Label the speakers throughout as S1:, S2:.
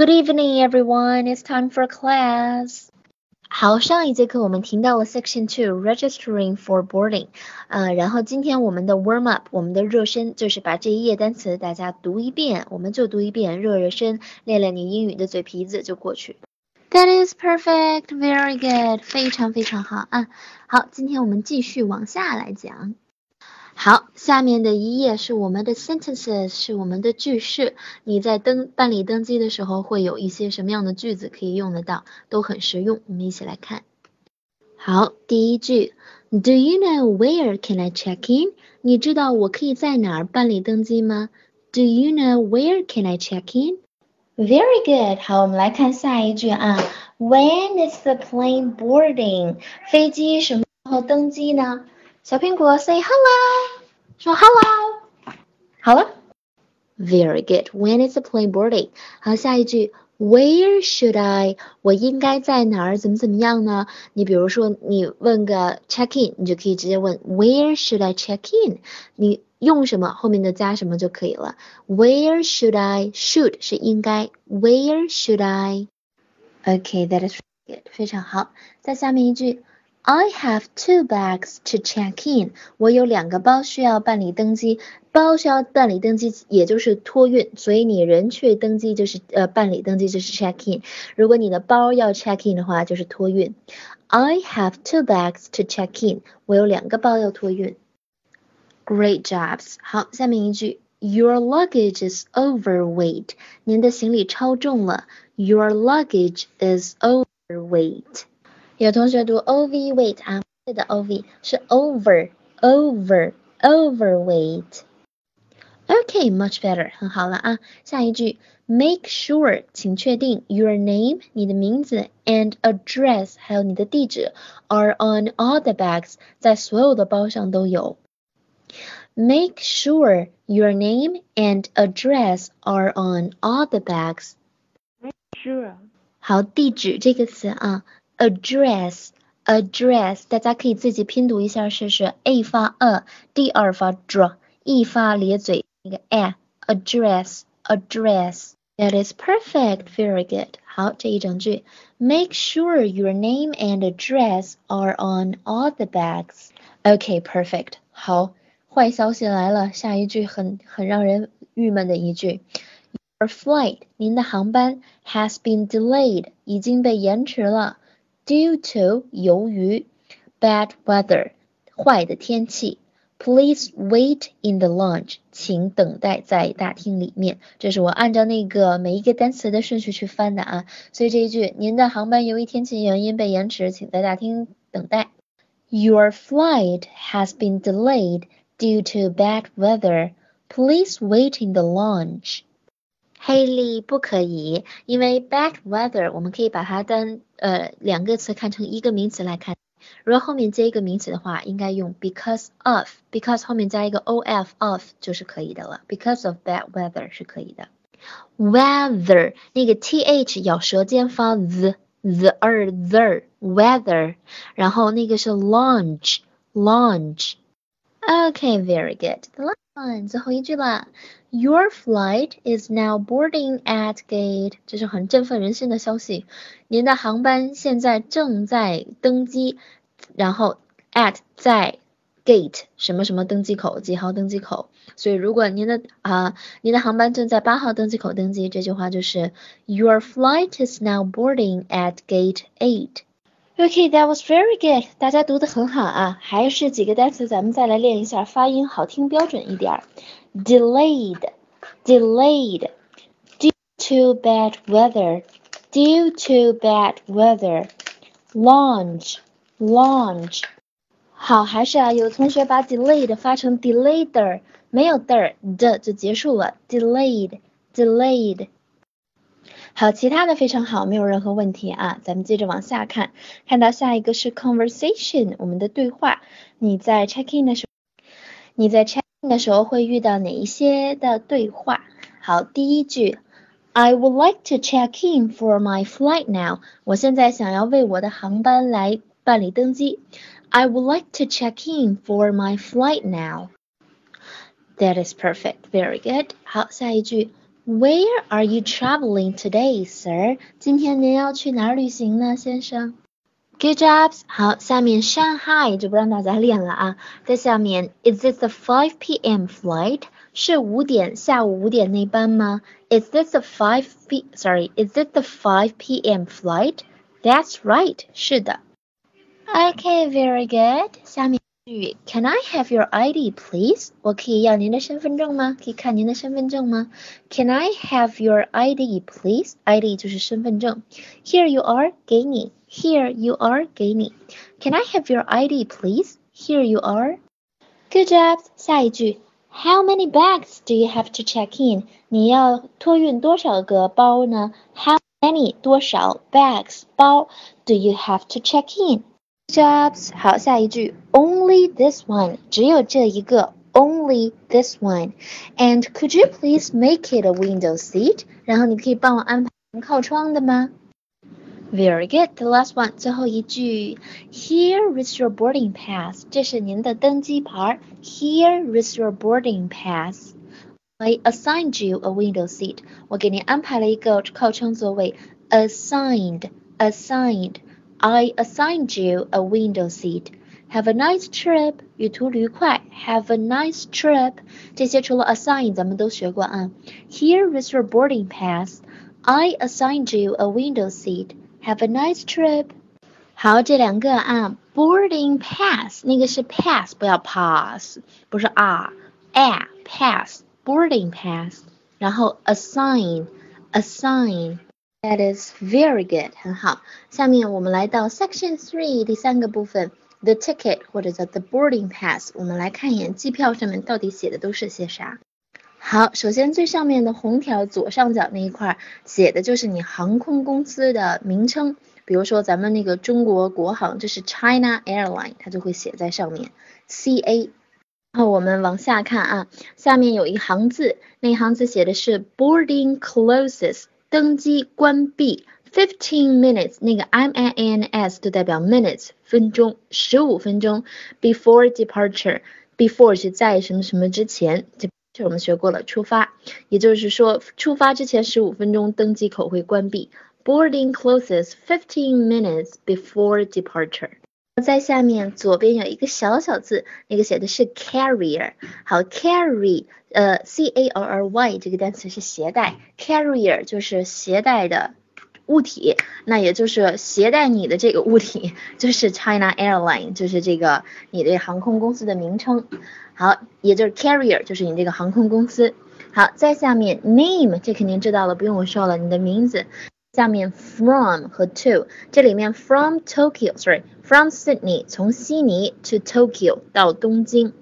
S1: Good evening, everyone. It's time for class. 好，上一节课我们听到了 Section Two Registering for Boarding，呃，然后今天我们的 Warm Up，我们的热身就是把这一页单词大家读一遍，我们就读一遍，热热身，练练你英语的嘴皮子就过去。That is perfect, very good，非常非常好啊。好，今天我们继续往下来讲。 好，下面的一页是我们的 sentences，是我们的句式。你在登办理登机的时候会有一些什么样的句子可以用得到，都很实用。我们一起来看。好，第一句，Do you know where can I check in？你知道我可以在哪儿办理登机吗？Do you know where can I check in？Very good。好，我们来看下一句啊。When is the plane boarding？飞机什么时候登机呢？小苹果，say hello，说 hello，好了，very good。When is the plane boarding？好，下一句，Where should I？我应该在哪儿？怎么怎么样呢？你比如说，你问个 check in，你就可以直接问 Where should I check in？你用什么后面的加什么就可以了。Where should I？Should 是应该，Where should I？OK，that is good，非常好。再下面一句。 I have two bags to check in。我有两个包需要办理登机，包需要办理登机，也就是托运，所以你人去登机就是呃办理登机就是 check in。如果你的包要 check in 的话，就是托运。I have two bags to check in。我有两个包要托运。Great jobs。好，下面一句，Your luggage is overweight。您的行李超重了。Your luggage is overweight。 有同学读 o v weight 啊，对的 o v 是 over over overweight。OK，much better，很好了啊。下一句，make sure，请确定 your name，你的名字，and address，还有你的地址，are on all the bags，在所有的包上都有。Make sure your name and address are on all the bags.
S2: Make sure.
S1: 好，地址这个词啊。 address address，大家可以自己拼读一下试试。a 发 a，d 二发 dr，e 发咧嘴那个 a address address。That is perfect, very good. 好，这一整句，Make sure your name and address are on all the bags. Okay, perfect. 好，坏消息来了，下一句很很让人郁闷的一句，Your flight，您的航班 has been delayed，已经被延迟了。 Due to 由于 bad weather 坏的天气，Please wait in the lounge，请等待在大厅里面。这是我按照那个每一个单词的顺序去翻的啊，所以这一句您的航班由于天气原因被延迟，请在大厅等待。Your flight has been delayed due to bad weather. Please wait in the lounge. 黑利不可以，因为 bad weather 我们可以把它当呃两个词看成一个名词来看。如果后面接一个名词的话，应该用 because of，because 后面加一个 of of 就是可以的了。because of bad weather 是可以的。weather 那个 th 咬舌尖发 the the er the weather，然后那个是 launch launch。Okay，very good。The last one 最后一句了。Your flight is now boarding at gate，这是很振奋人心的消息。您的航班现在正在登机，然后 at 在 gate 什么什么登机口，几号登机口。所以如果您的啊，您的航班正在八号登机口登机，这句话就是 Your flight is now boarding at gate eight。 Okay，that was very good。大家读的很好啊，还是几个单词，咱们再来练一下发音，好听标准一点。delayed, delayed, due to bad weather, due to bad weather, launch, launch。好，还是啊，有同学把 delayed 发成 delayed，没有的的就结束了，delayed, delayed。好，其他的非常好，没有任何问题啊。咱们接着往下看，看到下一个是 conversation，我们的对话。你在 check in 的时候，你在 check in 的时候会遇到哪一些的对话？好，第一句，I would like to check in for my flight now。我现在想要为我的航班来办理登机。I would like to check in for my flight now。That is perfect, very good。好，下一句 Where are you traveling today, sir？今天您要去哪儿旅行呢，先生？Good jobs。好，下面 Shanghai 就不让大家练了啊。在下面，Is this the 5 p.m. flight？是五点下午五点那班吗？Is this the 5 p. Sorry，Is it the 5 p.m. flight？That's right，是的。Okay，very good。下面。 Can I have your ID, please？我可以要您的身份证吗？可以看您的身份证吗？Can I have your ID, please？ID 就是身份证。Here you are，给你。Here you are，给你。Can I have your ID, please？Here you are。Good job。下一句，How many bags do you have to check in？你要托运多少个包呢？How many 多少 bags 包 do you have to check in？Jobs，好，下一句，Only this one，只有这一个，Only this one，and could you please make it a window seat？然后你可以帮我安排靠窗的吗？Very good，the last one，最后一句，Here is your boarding pass，这是您的登机牌。Here is your boarding pass。I assigned you a window seat，我给您安排了一个靠窗座位。Assigned，assigned。 I assigned you a window seat. Have a nice trip. 旅途愉快。Have a nice trip. 这些除了 assign 咱们都学过啊。Here is your boarding pass. I assigned you a window seat. Have a nice trip. 好，这两个啊，boarding pass 那个是 pass，不要 pass，不是 r，a pass boarding pass，然后 assign assign。 That is very good，很好。下面我们来到 Section Three 第三个部分，the ticket 或者叫 the boarding pass。我们来看一眼机票上面到底写的都是些啥。好，首先最上面的红条左上角那一块写的就是你航空公司的名称，比如说咱们那个中国国航，这是 China Airline，它就会写在上面 CA。然后我们往下看啊，下面有一行字，那一行字写的是 boarding closes。登机关闭，fifteen minutes，那个 m i n s 就代表 minutes 分钟，十五分钟。Before departure，before 是在什么什么之前，这这我们学过了，出发，也就是说出发之前十五分钟登机口会关闭。Boarding closes fifteen minutes before departure。在下面左边有一个小小字，那个写的是 carrier。好，carry。呃，c a r r y 这个单词是携带，carrier 就是携带的物体，那也就是携带你的这个物体，就是 China Airline，就是这个你的航空公司的名称。好，也就是 carrier 就是你这个航空公司。好，在下面 name 这肯定知道了，不用我说了，你的名字。下面 from 和 to 这里面 from Tokyo，sorry，from Sydney 从悉尼 to Tokyo 到东京。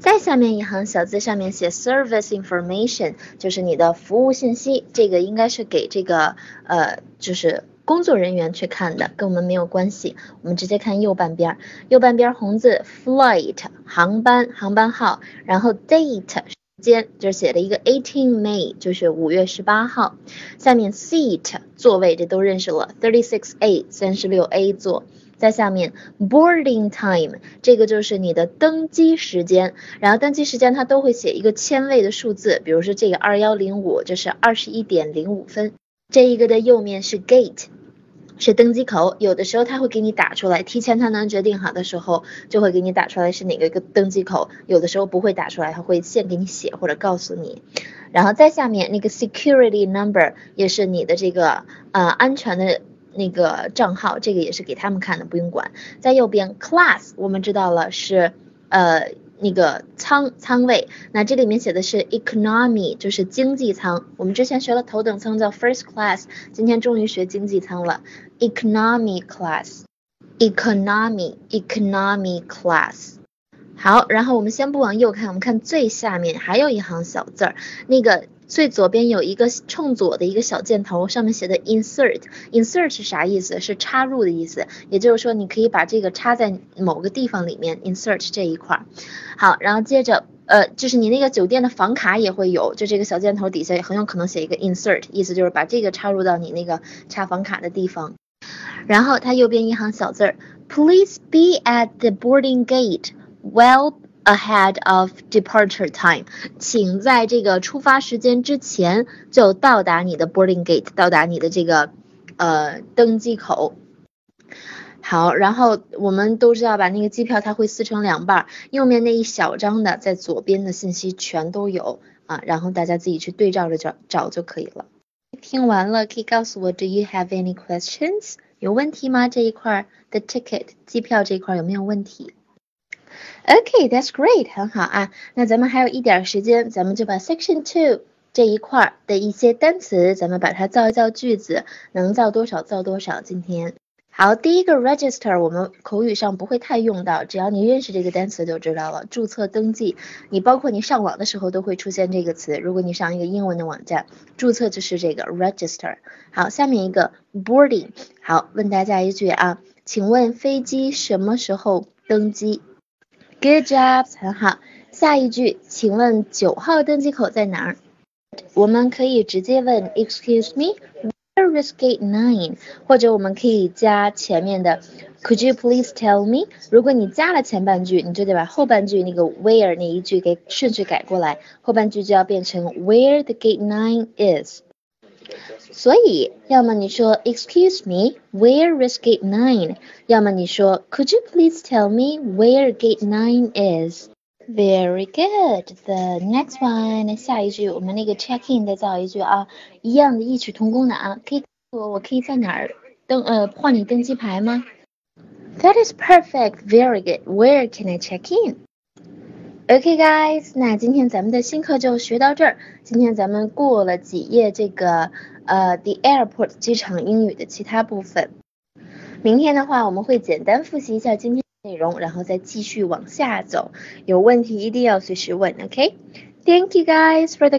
S1: 在下面一行小字上面写 service information，就是你的服务信息，这个应该是给这个呃就是工作人员去看的，跟我们没有关系。我们直接看右半边，右半边红字 flight 航班航班号，然后 date 时间就是写了一个 eighteen May，就是五月十八号。下面 seat 座位这都认识了，thirty six A 三十六 A 座。在下面，boarding time 这个就是你的登机时间，然后登机时间它都会写一个千位的数字，比如说这个二幺零五就是二十一点零五分，这一个的右面是 gate，是登机口，有的时候它会给你打出来，提前它能决定好的时候就会给你打出来是哪个一个登机口，有的时候不会打出来，它会现给你写或者告诉你，然后在下面那个 security number 也是你的这个呃安全的。那个账号，这个也是给他们看的，不用管。在右边，class 我们知道了是呃那个仓仓位，那这里面写的是 economy，就是经济舱。我们之前学了头等舱叫 first class，今天终于学经济舱了，economy class，economy，economy class。好，然后我们先不往右看，我们看最下面还有一行小字儿，那个。最左边有一个冲左的一个小箭头，上面写的 insert，insert 是啥意思？是插入的意思。也就是说，你可以把这个插在某个地方里面，insert 这一块。好，然后接着，呃，就是你那个酒店的房卡也会有，就这个小箭头底下也很有可能写一个 insert，意思就是把这个插入到你那个插房卡的地方。然后它右边一行小字儿，Please be at the boarding gate while ahead of departure time，请在这个出发时间之前就到达你的 boarding gate，到达你的这个呃登机口。好，然后我们都知道吧，那个机票它会撕成两半，右面那一小张的在左边的信息全都有啊，然后大家自己去对照着找找就可以了。听完了可以告诉我，Do you have any questions？有问题吗？这一块 the ticket 机票这一块有没有问题 OK，that's great，很好啊。那咱们还有一点时间，咱们就把 section two 这一块的一些单词，咱们把它造一造句子，能造多少造多少。今天。好，第一个 register 我们口语上不会太用到，只要你认识这个单词就知道了。注册登记，你包括你上网的时候都会出现这个词。如果你上一个英文的网站，注册就是这个 register。好，下面一个 boarding。好，问大家一句啊，请问飞机什么时候登机？Good job，很好。下一句，请问九号登机口在哪儿？我们可以直接问 Excuse me。Where is gate nine？或者我们可以加前面的 Could you please tell me？如果你加了前半句，你就得把后半句那个 where 那一句给顺序改过来，后半句就要变成 Where the gate nine is。所以，要么你说 Excuse me，Where is gate nine？要么你说 Could you please tell me where gate nine is？Very good. The next one，下一句我们那个 check in 再造一句啊，一样的异曲同工的啊，可以我我可以在哪儿登呃换你登机牌吗？That is perfect. Very good. Where can I check in? OK guys，那今天咱们的新课就学到这儿。今天咱们过了几页这个呃 The Airport 机场英语的其他部分。明天的话，我们会简单复习一下今天。内容，然后再继续往下走。有问题一定要随时问，OK？Thank you guys for the